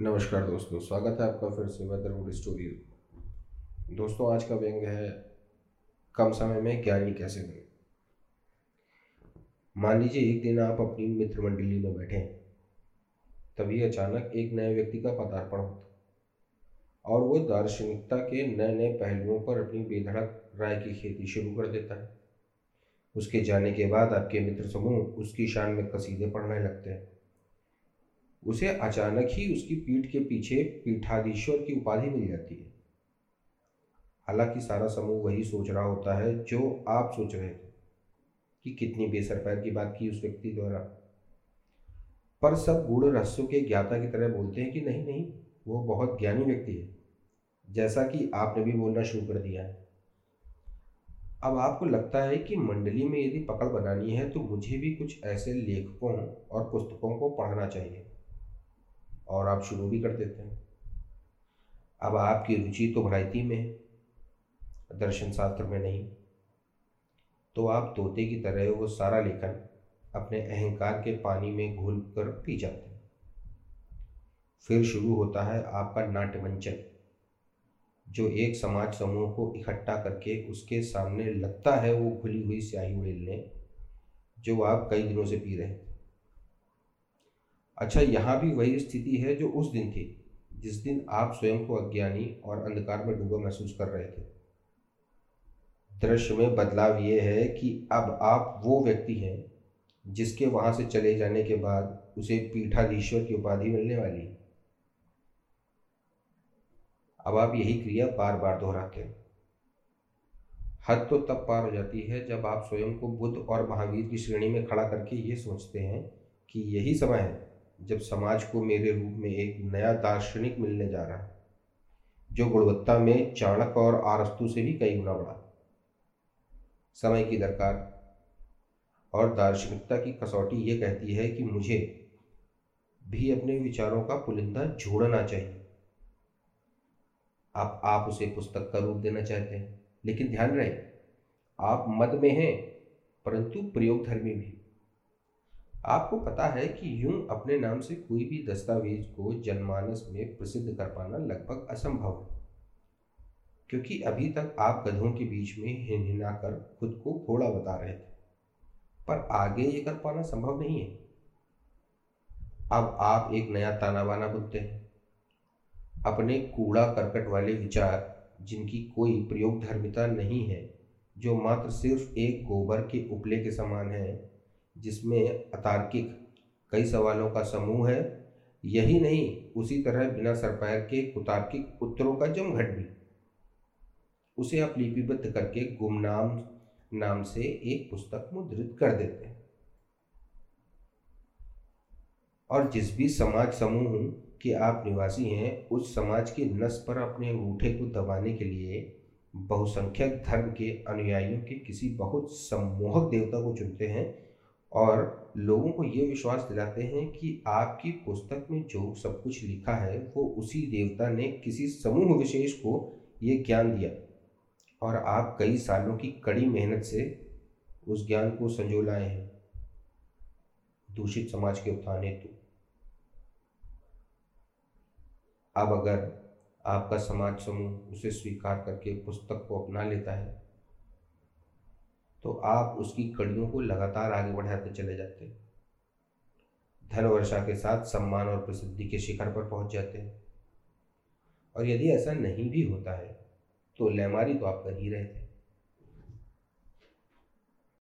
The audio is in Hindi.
नमस्कार दोस्तों, स्वागत है आपका फिर से वेदरवुड स्टोरीज दोस्तों, आज का व्यंग है, कम समय में ज्ञानी कैसे बने? मान लीजिए, एक दिन आप अपनी मित्र मंडली में बैठे, तभी अचानक एक नए व्यक्ति का पदार्पण होता और वो दार्शनिकता के नए नए पहलुओं पर अपनी बेधड़क राय की खेती शुरू कर देता है। उसके जाने के बाद आपके मित्र समूह उसकी शान में कसीदे पढ़ने लगते हैं। उसे अचानक ही उसकी पीठ के पीछे पीठाधीश्वर की उपाधि मिल जाती है। हालाँकि सारा समूह वही सोच रहा होता है जो आप सोच रहे थे कि कितनी बेसर पैर की बात की उस व्यक्ति द्वारा। पर सब गूढ़ रहस्यों के ज्ञाता की तरह बोलते हैं कि नहीं नहीं, वो बहुत ज्ञानी व्यक्ति है। जैसा कि आपने भी बोलना शुरू कर दिया है। अब आपको लगता है कि मंडली में यदि पकड़ बनानी है तो मुझे भी कुछ ऐसे लेखकों और पुस्तकों को पढ़ना चाहिए। और आप शुरू भी कर देते हैं। अब आपकी रुचि तो भड़ाइती में है, दर्शन शास्त्र में नहीं। तो आप तोते की तरह वो सारा लेखन अपने अहंकार के पानी में घुल कर पी जाते हैं। फिर शुरू होता है आपका नाट्यमंचन, जो एक समाज समूह को इकट्ठा करके उसके सामने लगता है वो खुली हुई स्याही उड़ेलने, जो आप कई दिनों से पी रहे थे। अच्छा यहाँ भी वही स्थिति है जो उस दिन थी, जिस दिन आप स्वयं को अज्ञानी और अंधकार में डूबा महसूस कर रहे थे। दृश्य में बदलाव ये है कि अब आप वो व्यक्ति हैं, जिसके वहाँ से चले जाने के बाद उसे पीठाधीश्वर की उपाधि मिलने वाली। अब आप यही क्रिया बार बार दोहराते हैं। हद तो तब पार हो जाती है जब आप स्वयं को बुद्ध और महावीर की श्रेणी में खड़ा करके ये सोचते हैं कि यही समय है जब समाज को मेरे रूप में एक नया दार्शनिक मिलने जा रहा है, जो गुणवत्ता में चाणक और आरस्तु से भी कई गुना बड़ा। समय की दरकार और दार्शनिकता की कसौटी ये कहती है कि मुझे भी अपने विचारों का पुलिंदा जोड़ना चाहिए। आप आप उसे पुस्तक का रूप देना चाहते हैं, लेकिन ध्यान रहे, आप मद में हैं, परंतु प्रयोग धर्मी भी। आपको पता है कि यूँ अपने नाम से कोई भी दस्तावेज़ को जनमानस में प्रसिद्ध कर पाना लगभग असंभव है। क्योंकि अभी तक आप गधों के बीच में हिनहिना कर खुद को घोड़ा बता रहे थे। पर आगे ये कर पाना संभव नहीं है। अब आप एक नया ताना बाना बुनते हैं। अपने कूड़ा करकट वाले विचार, जिनकी कोई प्रयोग धर्मिता नहीं है, जो मात्र सिर्फ़ एक गोबर के उपले के समान है जिसमें अतार्किक कई सवालों का समूह है। यही नहीं, उसी तरह बिना सरपैर के कुतार्किक उत्तरों का जमघट भी। उसे आप लिपिबद्ध करके गुमनाम नाम से एक पुस्तक मुद्रित कर देते हैं। और जिस भी समाज समूह के आप निवासी हैं, उस समाज के नस पर अपने अंगूठे को दबाने के लिए बहुसंख्यक धर्म के अनुयायियों के किसी बहुत सम्मोहक देवता को चुनते हैं और लोगों को ये विश्वास दिलाते हैं कि आपकी पुस्तक में जो सब कुछ लिखा है, वो उसी देवता ने किसी समूह विशेष को ये ज्ञान दिया। और आप कई सालों की कड़ी मेहनत से उस ज्ञान को संजो लाए हैं। दूषित समाज के उत्थान हेतु अब अगर आपका समाज समूह उसे स्वीकार करके पुस्तक को अपना लेता है तो आप उसकी कड़ियों को लगातार आगे बढ़ाते चले जाते हैं। धन वर्षा के साथ सम्मान और प्रसिद्धि के शिखर पर पहुँच जाते हैं। और यदि ऐसा नहीं भी होता है तो लेमारी तो आप कर ही रहे थे